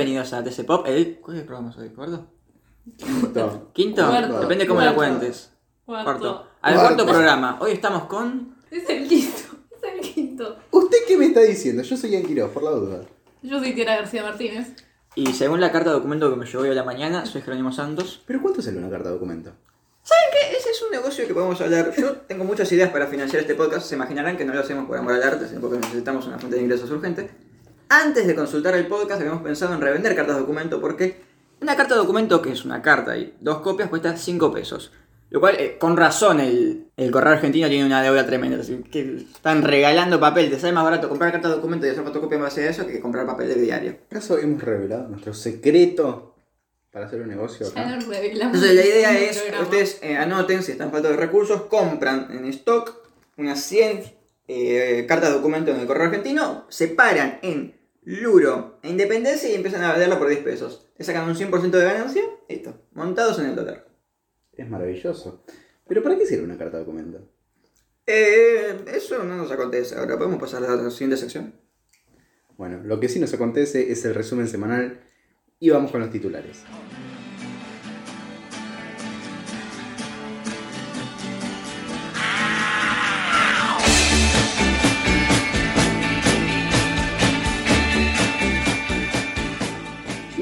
Bienvenidos a TC Pop, el... ¿Cuál es el programa hoy? ¿Cuarto? Quinto. ¿Quinto? Cuarto. Depende cómo lo Cuarto. cuentes. Cuarto. Cuarto. Al Cuarto. cuarto programa. Hoy estamos con... Es el quinto. Es el quinto. ¿Usted qué me está diciendo? Yo soy Ian Quiroz, por la duda. Yo soy Tiara García Martínez. Y según la carta de documento que me llegó hoy a la mañana, soy Jerónimo Santos. ¿Pero cuánto sale una carta de documento? ¿Saben qué? Ese es un negocio que podemos hablar. Yo tengo muchas ideas para financiar este podcast. Se imaginarán que no lo hacemos por amor al arte, sino porque necesitamos una fuente de ingresos urgente. Antes de consultar el podcast, habíamos pensado en revender cartas de documento porque una carta de documento, que es una carta y dos copias, cuesta 5 pesos. Lo cual, eh, con razón, el, el correo argentino tiene una deuda tremenda. Así que están regalando papel. Te sale más barato comprar carta de documento y hacer fotocopia en base a eso que comprar papel de diario. ¿Acaso hemos revelado nuestro secreto para hacer un negocio Ya acá? lo revelamos. Entonces la idea es, ustedes eh, anoten si están falta de recursos, compran en stock unas 100 eh, cartas de documento en el correo argentino, separan en Luro e Independencia y empiezan a venderlo por 10 pesos. Le sacan un 100% de ganancia, listo, montados en el dólar. Es maravilloso. ¿Pero para qué sirve una carta de documento? Eh, eso no nos acontece ahora, podemos pasar a la siguiente sección. Bueno, lo que sí nos acontece es el resumen semanal y vamos con los titulares.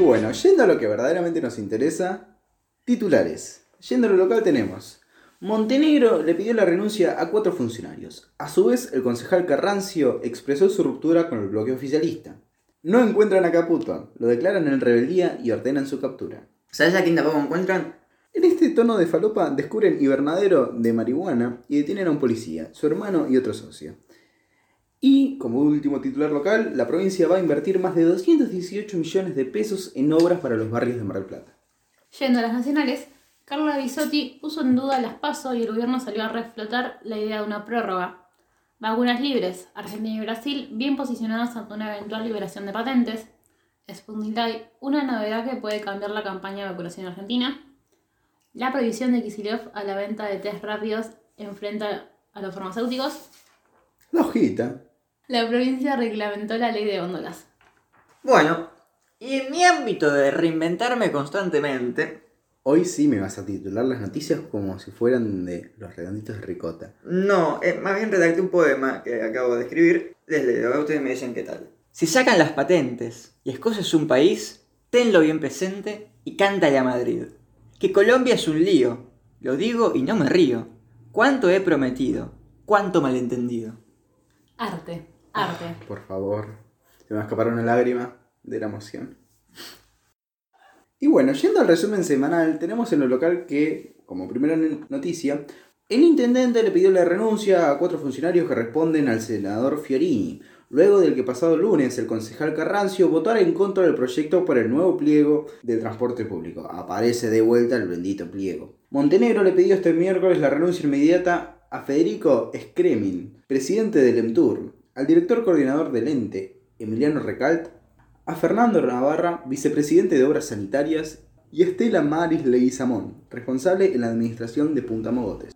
Bueno, yendo a lo que verdaderamente nos interesa, titulares. Yendo a lo local tenemos. Montenegro le pidió la renuncia a cuatro funcionarios. A su vez, el concejal Carrancio expresó su ruptura con el bloque oficialista. No encuentran a Caputo, lo declaran en rebeldía y ordenan su captura. ¿Sabes a quién tampoco encuentran? En este tono de falopa descubren hibernadero de marihuana y detienen a un policía, su hermano y otro socio. Y, como último titular local, la provincia va a invertir más de 218 millones de pesos en obras para los barrios de Mar del Plata. Yendo a las nacionales, Carla Bisotti puso en duda las pasos y el gobierno salió a reflotar la idea de una prórroga. Vacunas libres, Argentina y Brasil bien posicionadas ante una eventual liberación de patentes. Sputnik una novedad que puede cambiar la campaña de vacunación argentina. La prohibición de Kicillof a la venta de test rápidos enfrenta a los farmacéuticos. La hojita. La provincia reglamentó la ley de góndolas. Bueno, y en mi ámbito de reinventarme constantemente, Hoy sí me vas a titular las noticias como si fueran de los redonditos de ricota. No, eh, más bien redacté un poema que acabo de escribir. Les leo, ustedes me dicen qué tal. Si sacan las patentes y Escocia es un país, tenlo bien presente y cántale a Madrid. Que Colombia es un lío, lo digo y no me río. ¿Cuánto he prometido? ¿Cuánto malentendido? Arte, Por favor. Se me va a escapar una lágrima de la emoción. Y bueno, yendo al resumen semanal, tenemos en lo local que, como primera noticia, el intendente le pidió la renuncia a cuatro funcionarios que responden al senador Fiorini, luego del que pasado lunes el concejal Carrancio votara en contra del proyecto para el nuevo pliego del transporte público. Aparece de vuelta el bendito pliego. Montenegro le pidió este miércoles la renuncia inmediata a Federico Scremin, presidente del EMTUR, al director coordinador del ente, Emiliano Recalt, a Fernando Navarra, vicepresidente de Obras Sanitarias, y a Estela Maris Leguizamón, responsable en la administración de Punta Mogotes.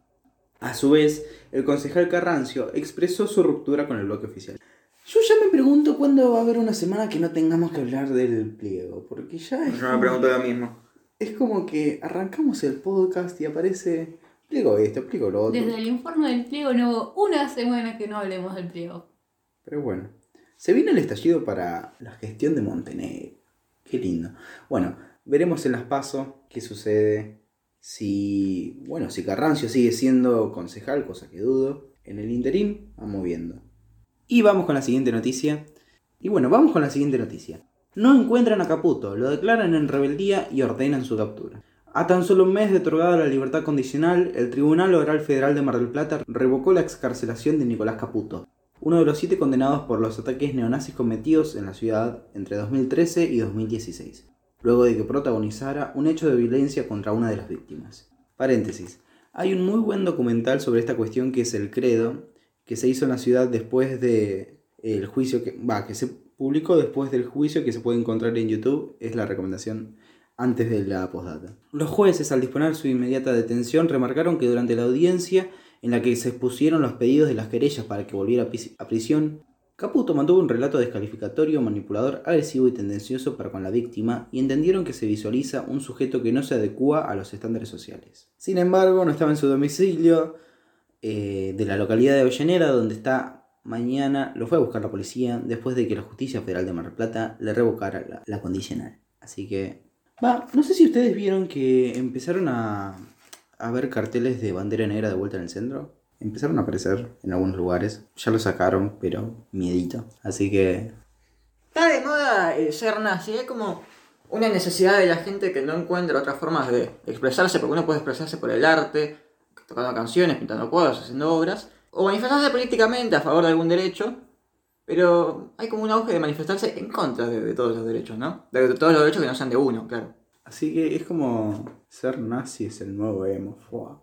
A su vez, el concejal Carrancio expresó su ruptura con el bloque oficial. Yo ya me pregunto cuándo va a haber una semana que no tengamos que hablar del pliego, porque ya es, Yo me como, pregunto lo mismo. es como que arrancamos el podcast y aparece pliego esto, pliego lo otro. Desde el informe del pliego no hubo una semana que no hablemos del pliego. Pero bueno, se viene el estallido para la gestión de Montenegro. Qué lindo. Bueno, veremos en las pasos qué sucede. Si, bueno, si Carrancio sigue siendo concejal, cosa que dudo. En el interín, vamos viendo. Y vamos con la siguiente noticia. Y bueno, vamos con la siguiente noticia. No encuentran a Caputo, lo declaran en rebeldía y ordenan su captura. A tan solo un mes de otorgada la libertad condicional, el Tribunal Oral Federal de Mar del Plata revocó la excarcelación de Nicolás Caputo, uno de los siete condenados por los ataques neonazis cometidos en la ciudad entre 2013 y 2016, luego de que protagonizara un hecho de violencia contra una de las víctimas. Paréntesis. Hay un muy buen documental sobre esta cuestión que es El Credo, que se hizo en la ciudad después de el juicio que va, que se publicó después del juicio que se puede encontrar en YouTube, es la recomendación antes de la postdata. Los jueces, al disponer su inmediata detención, remarcaron que durante la audiencia en la que se expusieron los pedidos de las querellas para que volviera a prisión, Caputo mantuvo un relato descalificatorio, manipulador, agresivo y tendencioso para con la víctima y entendieron que se visualiza un sujeto que no se adecua a los estándares sociales. Sin embargo, no estaba en su domicilio eh, de la localidad de Avellaneda, donde está mañana, lo fue a buscar la policía después de que la Justicia Federal de Mar del Plata le revocara la, la condicional. Así que... Va, no sé si ustedes vieron que empezaron a, a ver carteles de bandera negra de vuelta en el centro empezaron a aparecer en algunos lugares. Ya lo sacaron, pero miedito. Así que. Está de moda eh, ser nazi, es como una necesidad de la gente que no encuentra otras formas de expresarse, porque uno puede expresarse por el arte, tocando canciones, pintando cuadros, haciendo obras, o manifestarse políticamente a favor de algún derecho, pero hay como un auge de manifestarse en contra de, todos los derechos, ¿no? De todos los derechos que no sean de uno, claro. Así que es como ser nazi es el nuevo emo.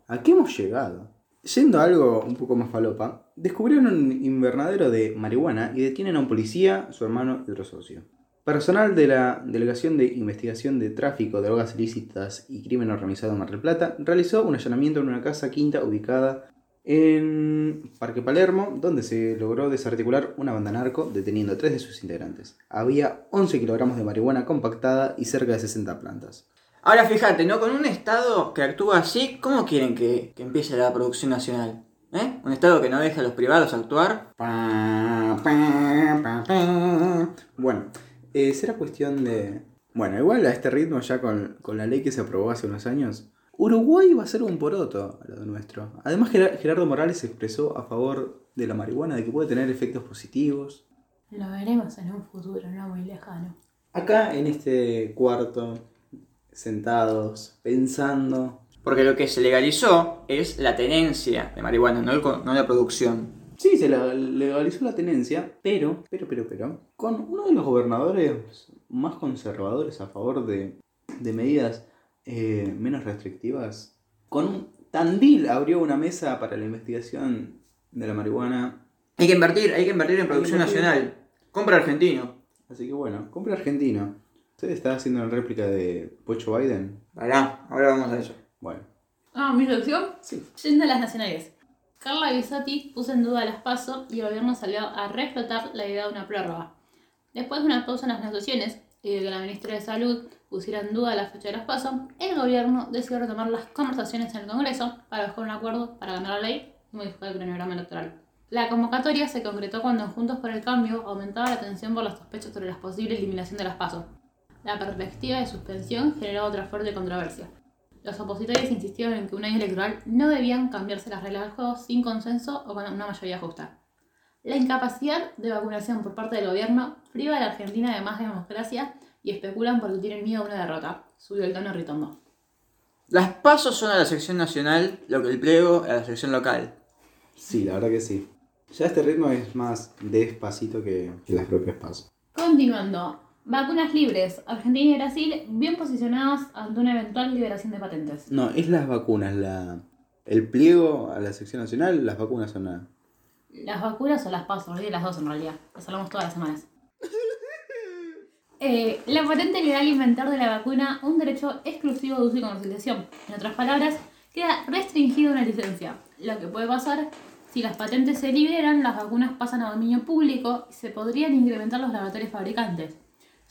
¿A qué hemos llegado? Yendo algo un poco más falopa, descubrieron un invernadero de marihuana y detienen a un policía, su hermano y otro socio. Personal de la Delegación de Investigación de Tráfico, Drogas Ilícitas y Crimen Organizado en Mar del Plata realizó un allanamiento en una casa quinta ubicada en Parque Palermo, donde se logró desarticular una banda narco deteniendo a tres de sus integrantes. Había 11 kilogramos de marihuana compactada y cerca de 60 plantas. Ahora fíjate, ¿no? Con un Estado que actúa así, ¿cómo quieren que, que empiece la producción nacional? ¿Eh? Un Estado que no deja a los privados actuar. Bueno, eh, será cuestión de... Bueno, igual a este ritmo ya con, con la ley que se aprobó hace unos años, Uruguay va a ser un poroto a lo nuestro. Además, Gerar- Gerardo Morales se expresó a favor de la marihuana, de que puede tener efectos positivos. Lo veremos en un futuro no muy lejano. Acá en este cuarto, sentados, pensando. Porque lo que se legalizó es la tenencia de marihuana, no, el no la producción. Sí, se la- legalizó la tenencia, pero, pero, pero, pero, con uno de los gobernadores más conservadores a favor de, de medidas eh, menos restrictivas. Con un Tandil abrió una mesa para la investigación de la marihuana. Hay que invertir, hay que invertir en producción invertir. nacional. Compra argentino. Así que bueno, compra argentino. ¿Usted está haciendo la réplica de Pocho Biden? Pará, ahora vamos a eso. Bueno, Ah, mi sección. sí. Yendo a las nacionales. Carla Bisotti puso en duda las PASO y el gobierno salió a reflotar la idea de una prórroga. Después de una pausa en las negociaciones y de que la ministra de Salud pusiera en duda la fecha de las PASO, el gobierno decidió retomar las conversaciones en el Congreso para buscar un acuerdo para cambiar la ley y modificar el cronograma electoral. La convocatoria se concretó cuando Juntos por el Cambio aumentaba la tensión por las sospechas sobre la posible eliminación de las PASO. La perspectiva de suspensión generó otra fuerte controversia. Los opositores insistieron en que un año electoral no debían cambiarse las reglas del juego sin consenso o con una mayoría justa. La incapacidad de vacunación por parte del gobierno priva a la Argentina de más democracia y especulan porque tienen miedo a una derrota. Subió el tono Ritondo. Las pasos son a la sección nacional, lo que el pliego a la sección local. Sí, la verdad que sí. Ya este ritmo es más despacito que, que las propias pasos. Continuando. Vacunas libres. Argentina y Brasil bien posicionados ante una eventual liberación de patentes. No, es las vacunas. La, el pliego a la sección nacional, las vacunas son nada. Las vacunas o las paso, olvidé las dos en realidad. Las hablamos todas las semanas. Eh, la patente le da al inventor de la vacuna un derecho exclusivo de uso y comercialización. En otras palabras, queda restringida una licencia. Lo que puede pasar, si las patentes se liberan, las vacunas pasan a dominio público y se podrían incrementar los laboratorios fabricantes.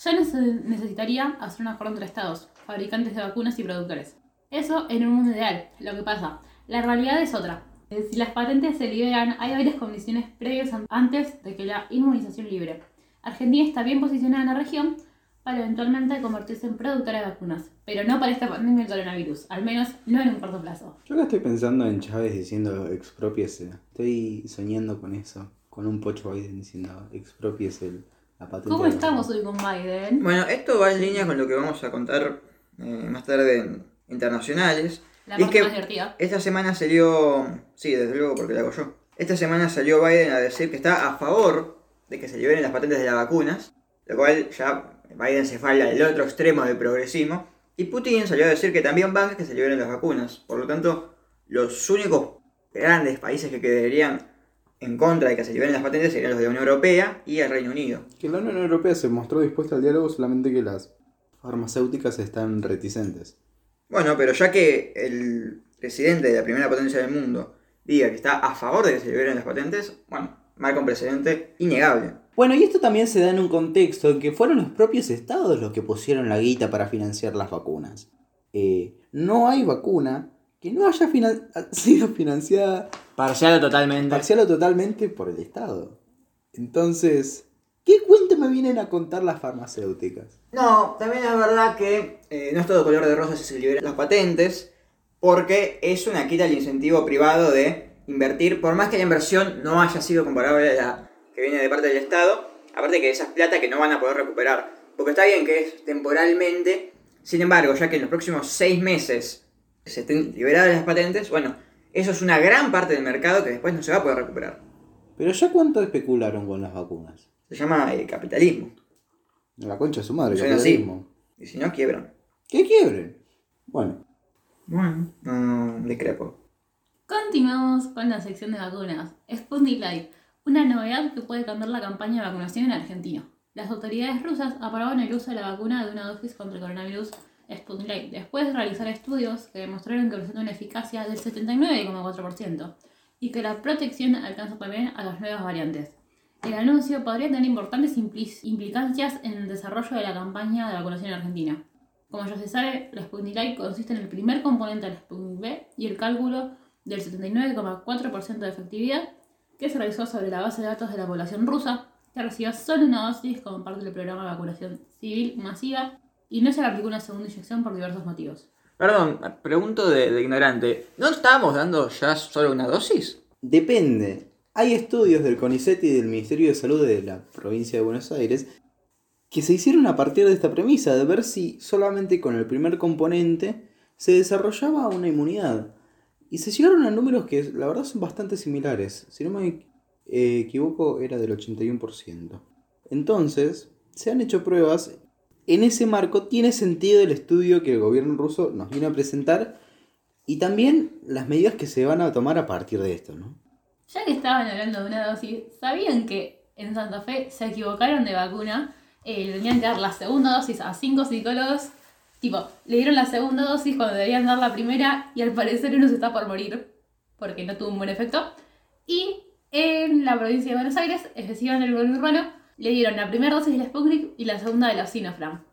Ya no se necesitaría hacer un acuerdo entre estados, fabricantes de vacunas y productores. Eso en un mundo ideal. Lo que pasa, la realidad es otra. Eh, Si las patentes se liberan, hay varias condiciones previas an- antes de que la inmunización libre. Argentina está bien posicionada en la región para eventualmente convertirse en productora de vacunas, pero no para esta pandemia del coronavirus, al menos no en un corto plazo. Yo acá estoy pensando en Chávez diciendo expropiese. Estoy soñando con eso. Con un Pocho Biden diciendo expropiese la patente. ¿Cómo estamos hoy con Biden? Bueno, esto va en línea con lo que vamos a contar eh, más tarde en internacionales. La Y es que más divertida. esta semana salió, sí, desde luego porque la hago yo. Esta semana salió Biden a decir que está a favor de que se liberen las patentes de las vacunas, lo cual ya Biden se falla al otro extremo del progresismo. Y Putin salió a decir que también banca que se liberen las vacunas. Por lo tanto, los únicos grandes países que quedarían en contra de que se liberen las patentes serían los de la Unión Europea y el Reino Unido. Que la Unión Europea se mostró dispuesta al diálogo, solamente que las farmacéuticas están reticentes. Bueno, pero ya que el presidente de la primera potencia del mundo diga que está a favor de que se liberen las patentes, bueno, marca un precedente innegable. Bueno, y esto también se da en un contexto en que fueron los propios estados los que pusieron la guita para financiar las vacunas. Eh, no hay vacuna que no haya finan- sido financiada Parcial o totalmente. parcial o totalmente por el Estado. Entonces, ¿qué cuento me vienen a contar las farmacéuticas? No, también es verdad que eh, no es todo color de rosa si se liberan las patentes, porque es una quita el incentivo privado de invertir, por más que la inversión no haya sido comparable a la que viene de parte del Estado, aparte que esa es plata que no van a poder recuperar, porque está bien que es temporalmente, sin embargo, ya que en los próximos seis meses se estén liberadas las patentes, bueno, eso es una gran parte del mercado que después no se va a poder recuperar. Pero ya cuánto especularon con las vacunas. Se llama eh, capitalismo, La concha de su madre, así. capitalismo. y si no, quiebran. ¿Qué quiebren? Bueno, Bueno, no discrepo. Continuamos con la sección de vacunas. Sputnik Light, una novedad que puede cambiar la campaña de vacunación en Argentina. Las autoridades rusas aprobaron el uso de la vacuna de una dosis contra el coronavirus Sputnik Light, después de realizar estudios que demostraron que presenta una eficacia del 79,4% y que la protección alcanza también a las nuevas variantes. El anuncio podría tener importantes impli- implicancias en el desarrollo de la campaña de vacunación en Argentina. Como ya se sabe, la Sputnik Light consiste en el primer componente del Sputnik V y el cálculo del 79,4% de efectividad que se realizó sobre la base de datos de la población rusa que recibió solo una dosis como parte del programa de vacunación civil masiva y no se le aplicó una segunda inyección por diversos motivos. Perdón, pregunto de, de ignorante. ¿No estábamos dando ya solo una dosis? depende. Hay estudios del CONICET y del Ministerio de Salud de la provincia de Buenos Aires que se hicieron a partir de esta premisa, de ver si solamente con el primer componente se desarrollaba una inmunidad. Y se llegaron a números que la verdad son bastante similares. Si no me eh, equivoco, era del 81%. Entonces, se han hecho pruebas. En ese marco tiene sentido el estudio que el gobierno ruso nos vino a presentar y también las medidas que se van a tomar a partir de esto, ¿no? Ya que estaban hablando de una dosis, ¿sabían que en Santa Fe se equivocaron de vacuna? Eh, le tenían que dar la segunda dosis a cinco psicólogos. Tipo, le dieron la segunda dosis cuando debían dar la primera y al parecer uno se está por morir porque no tuvo un buen efecto. Y en la provincia de Buenos Aires, es decir, en el urbano, le dieron la primera dosis de la Sputnik y la segunda de la Sinopharm.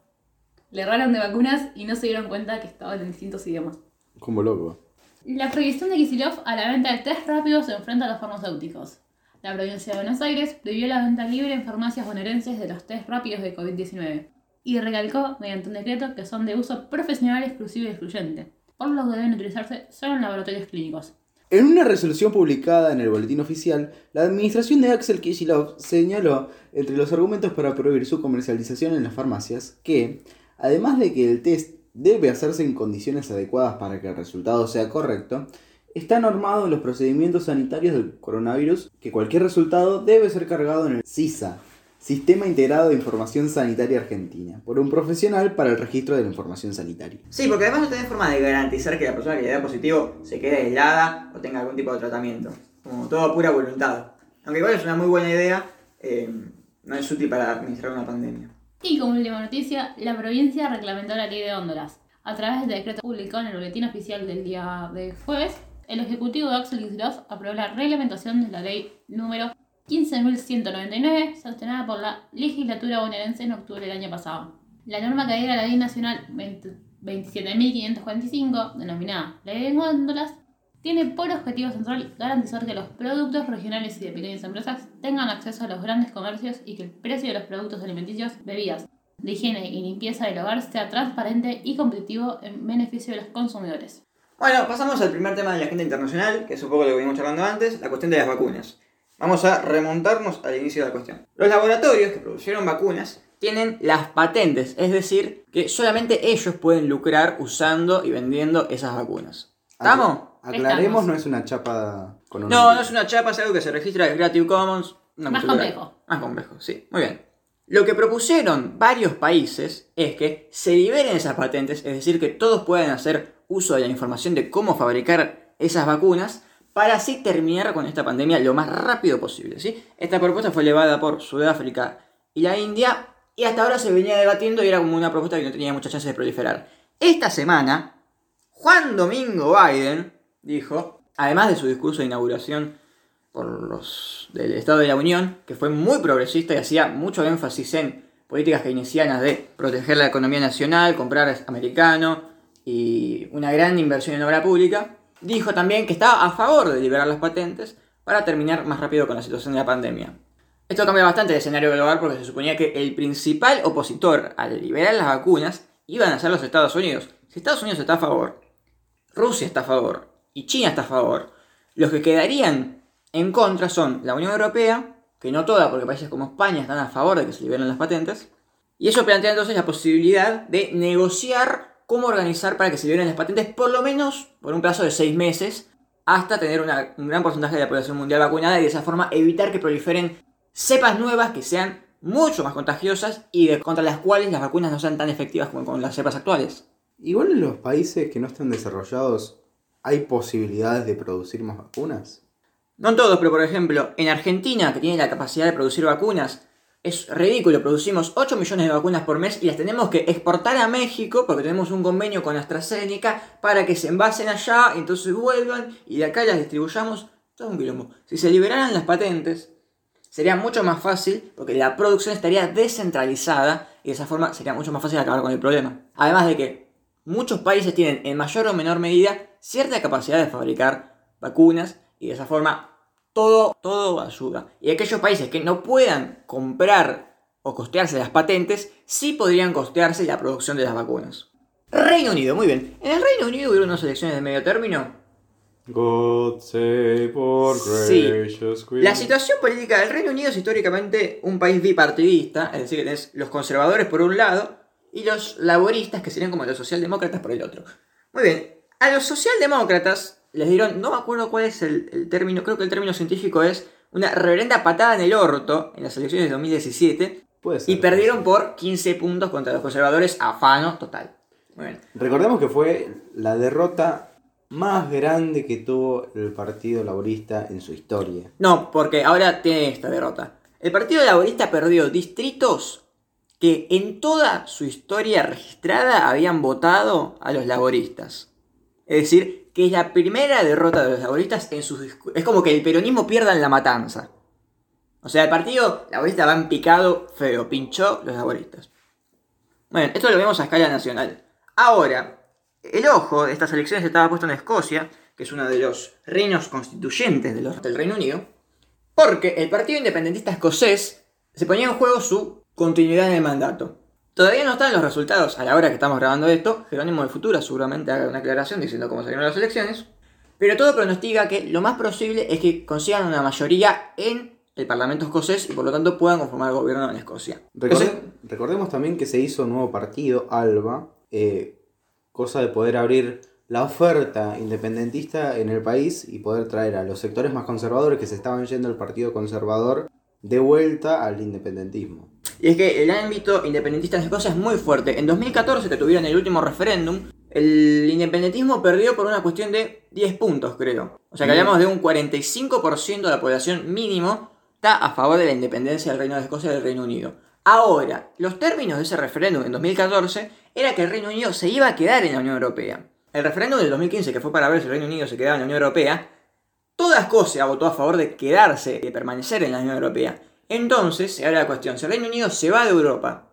Le erraron de vacunas y no se dieron cuenta que estaban en distintos idiomas. Como loco. La prohibición de Kicillof a la venta de test rápidos se enfrenta a los farmacéuticos. La provincia de Buenos Aires prohibió la venta libre en farmacias bonaerenses de los test rápidos de COVID-19 y recalcó, mediante un decreto, que son de uso profesional exclusivo y excluyente, por lo que deben utilizarse solo en laboratorios clínicos. En una resolución publicada en el boletín oficial, la administración de Axel Kicillof señaló entre los argumentos para prohibir su comercialización en las farmacias que, además de que el test debe hacerse en condiciones adecuadas para que el resultado sea correcto, está normado en los procedimientos sanitarios del coronavirus que cualquier resultado debe ser cargado en el CISA, Sistema Integrado de Información Sanitaria Argentina, por un profesional para el registro de la información sanitaria. Sí, porque además no tenés forma de garantizar que la persona que le da positivo se quede aislada o tenga algún tipo de tratamiento. Como todo a pura voluntad. Aunque igual es una muy buena idea, eh, no es útil para administrar una pandemia. Y como última noticia, la provincia reglamentó la ley de góndolas. A través del decreto publicado en el boletín oficial del día de jueves, el ejecutivo de Axel Kicillof aprobó la reglamentación de la ley número 15.199, sancionada por la legislatura bonaerense en octubre del año pasado. La norma que adhiere a la ley nacional 20 27.545, denominada Ley de Góndolas, tiene por objetivo central garantizar que los productos regionales y de pequeñas empresas tengan acceso a los grandes comercios y que el precio de los productos alimenticios, bebidas, de higiene y limpieza del hogar sea transparente y competitivo en beneficio de los consumidores. Bueno, pasamos al primer tema de la agenda internacional, que es un poco lo que venimos charlando antes, la cuestión de las vacunas. Vamos a remontarnos al inicio de la cuestión. Los laboratorios que produjeron vacunas tienen las patentes, es decir, que solamente ellos pueden lucrar usando y vendiendo esas vacunas. ¿Estamos? Aclaremos, Estamos. no es una chapa con un No, no es una chapa, es algo que se registra en Creative Commons. una Más cultura- complejo. Más complejo, sí. Muy bien. Lo que propusieron varios países es que se liberen esas patentes, es decir, que todos puedan hacer uso de la información de cómo fabricar esas vacunas para así terminar con esta pandemia lo más rápido posible. ¿sí? Esta propuesta fue elevada por Sudáfrica y la India y hasta ahora se venía debatiendo y era como una propuesta que no tenía muchas chances de proliferar. Esta semana, Juan Domingo Biden dijo, además de su discurso de inauguración por los del Estado de la Unión, que fue muy progresista y hacía mucho énfasis en políticas keynesianas de proteger la economía nacional, comprar americano y una gran inversión en obra pública, dijo también que estaba a favor de liberar las patentes para terminar más rápido con la situación de la pandemia. Esto cambia bastante el escenario global porque se suponía que el principal opositor al liberar las vacunas iban a ser los Estados Unidos. Si Estados Unidos está a favor, Rusia está a favor y China está a favor, los que quedarían en contra son la Unión Europea, que no toda, porque países como España están a favor de que se liberen las patentes, y eso plantea entonces la posibilidad de negociar cómo organizar para que se liberen las patentes, por lo menos por un plazo de seis meses, hasta tener un gran porcentaje de la población mundial vacunada y de esa forma evitar que proliferen cepas nuevas que sean mucho más contagiosas y de, contra las cuales las vacunas no sean tan efectivas como con las cepas actuales. Igual en los países que no están desarrollados, ¿hay posibilidades de producir más vacunas? No en todos, pero por ejemplo, en Argentina, que tiene la capacidad de producir vacunas, es ridículo, producimos 8 millones de vacunas por mes y las tenemos que exportar a México porque tenemos un convenio con AstraZeneca para que se envasen allá y entonces vuelvan y de acá las distribuyamos. Todo un quilombo. Si se liberaran las patentes, sería mucho más fácil porque la producción estaría descentralizada y de esa forma sería mucho más fácil acabar con el problema. Además de que muchos países tienen en mayor o menor medida cierta capacidad de fabricar vacunas y de esa forma todo, todo ayuda. Y aquellos países que no puedan comprar o costearse las patentes, sí podrían costearse la producción de las vacunas. Reino Unido, muy bien. En el Reino Unido hubo unas elecciones de medio término. God save our Sí. gracious. La situación política del Reino Unido es históricamente un país bipartidista, es decir, que tenés los conservadores por un lado y los laboristas, que serían como los socialdemócratas, por el otro. Muy bien, a los socialdemócratas les dieron, no me acuerdo cuál es el, el término, creo que el término científico es una reverenda patada en el orto en las elecciones de 2017 Puede ser. y perdieron por 15 puntos contra los conservadores, afano total. Bien. Recordemos que fue la derrota más grande que tuvo el Partido Laborista en su historia. No, porque ahora tiene esta derrota. El Partido Laborista perdió distritos que en toda su historia registrada habían votado a los laboristas. Es decir, que es la primera derrota de los laboristas en sus Es como que el peronismo pierda en la matanza. O sea, el Partido Laborista va en picado feo, pinchó los laboristas. Bueno, esto lo vemos a escala nacional. Ahora, el ojo de estas elecciones estaba puesto en Escocia, que es uno de los reinos constituyentes del Reino Unido, porque el Partido Independentista Escocés se ponía en juego su continuidad en el mandato. Todavía no están los resultados a la hora que estamos grabando esto. Jerónimo de Futura seguramente haga una aclaración diciendo cómo salieron las elecciones. Pero todo pronostica que lo más posible es que consigan una mayoría en el Parlamento escocés y por lo tanto puedan conformar el gobierno en Escocia. Recorde- Entonces, recordemos también que se hizo un nuevo partido, ALBA, eh, cosa de poder abrir la oferta independentista en el país y poder traer a los sectores más conservadores que se estaban yendo al Partido Conservador de vuelta al independentismo. Y es que el ámbito independentista en Escocia es muy fuerte. En 2014, que tuvieron el último referéndum, el independentismo perdió por una cuestión de 10 puntos, creo. O sea que Mm. hablamos de un 45% de la población mínimo está a favor de la independencia del Reino de Escocia y del Reino Unido. Ahora, los términos de ese referéndum en 2014 era que el Reino Unido se iba a quedar en la Unión Europea. El referéndum del 2015, que fue para ver si el Reino Unido se quedaba en la Unión Europea, toda Escocia votó a favor de quedarse, de permanecer en la Unión Europea. Entonces, se abre la cuestión, si el Reino Unido se va de Europa,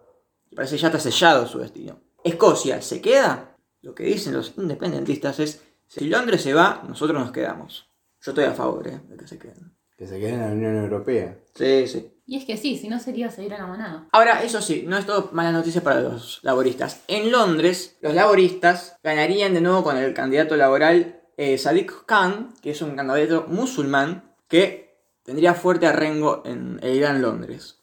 y parece que ya está sellado su destino, ¿Escocia se queda? Lo que dicen los independentistas es, si Londres se va, nosotros nos quedamos. Yo estoy a favor, ¿eh? De que se queden. Que se queden en la Unión Europea. Sí, sí. Y es que sí, si no sería seguir a la manada. Ahora, eso sí, no es todo mala noticia para los laboristas. En Londres, los laboristas ganarían de nuevo con el candidato laboral eh, Sadiq Khan, que es un candidato musulmán que tendría fuerte arrengo en el Gran Londres.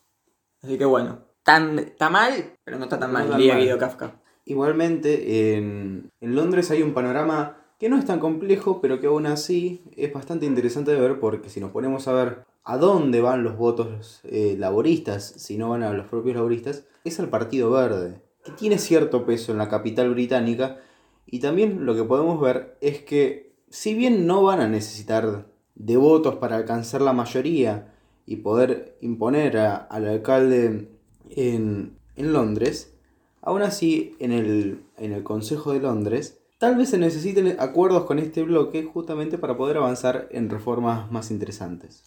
Así que bueno, tan, está mal, pero no está tan No mal, diría. Guido Kafka. Igualmente, en, en Londres hay un panorama que no es tan complejo, pero que aún así es bastante interesante de ver porque si nos ponemos a ver a dónde van los votos eh, laboristas, si no van a los propios laboristas, es al Partido Verde, que tiene cierto peso en la capital británica y también lo que podemos ver es que si bien no van a necesitar de votos para alcanzar la mayoría y poder imponer a- al alcalde en, en Londres, Aún así, en el, en el Consejo de Londres Tal vez se necesiten acuerdos con este bloque justamente para poder avanzar en reformas más interesantes.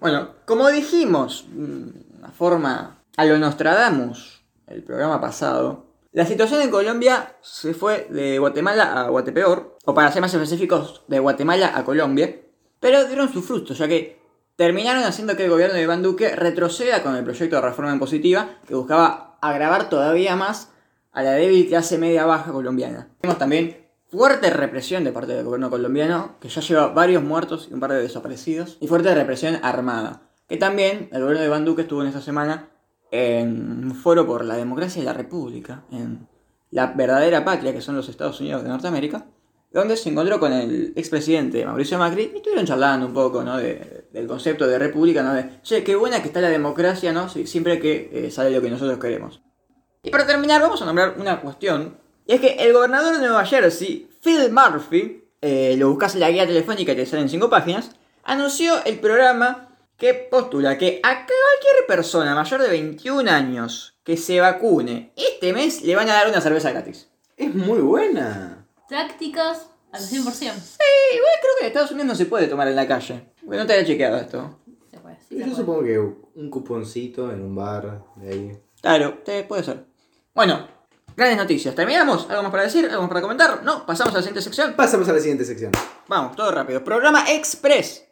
Bueno, como dijimos, mm, una forma a lo Nostradamus, el programa pasado, la situación en Colombia se fue de Guatemala a Guatepeor, o para ser más específicos, de Guatemala a Colombia, pero dieron sus frutos, ya que terminaron haciendo que el gobierno de Iván Duque retroceda con el proyecto de reforma impositiva que buscaba agravar todavía más a la débil clase media baja colombiana. Tenemos también fuerte represión de parte del gobierno colombiano, que ya lleva varios muertos y un par de desaparecidos, y fuerte represión armada, que también el gobierno de Iván Duque estuvo en esta semana en un foro por la democracia y la república, en la verdadera patria que son los Estados Unidos de Norteamérica, donde se encontró con el expresidente Mauricio Macri y estuvieron charlando un poco ¿no? de- del concepto de república, ¿no? de, che, qué buena que está la democracia, ¿no? Siempre que eh, sale lo que nosotros queremos. Y para terminar, vamos a nombrar una cuestión. Y es que el gobernador de Nueva Jersey, Phil Murphy, eh, lo buscas en la guía telefónica y te salen cinco páginas, anunció el programa que postula que a cualquier persona mayor de 21 años que se vacune este mes le van a dar una cerveza gratis. Es muy buena. Tácticas al 100%. Sí, igual creo que en Estados Unidos no se puede tomar en la calle. Porque no te había chequeado esto. Se puede, sí, se Yo puede. supongo que un cuponcito en un bar de ahí. Claro, te puede ser. Bueno, grandes noticias. ¿Terminamos? ¿Algo más para decir? ¿Algo más para comentar? No, pasamos a la siguiente sección. Pasamos a la siguiente sección. Vamos, todo rápido. Programa Express.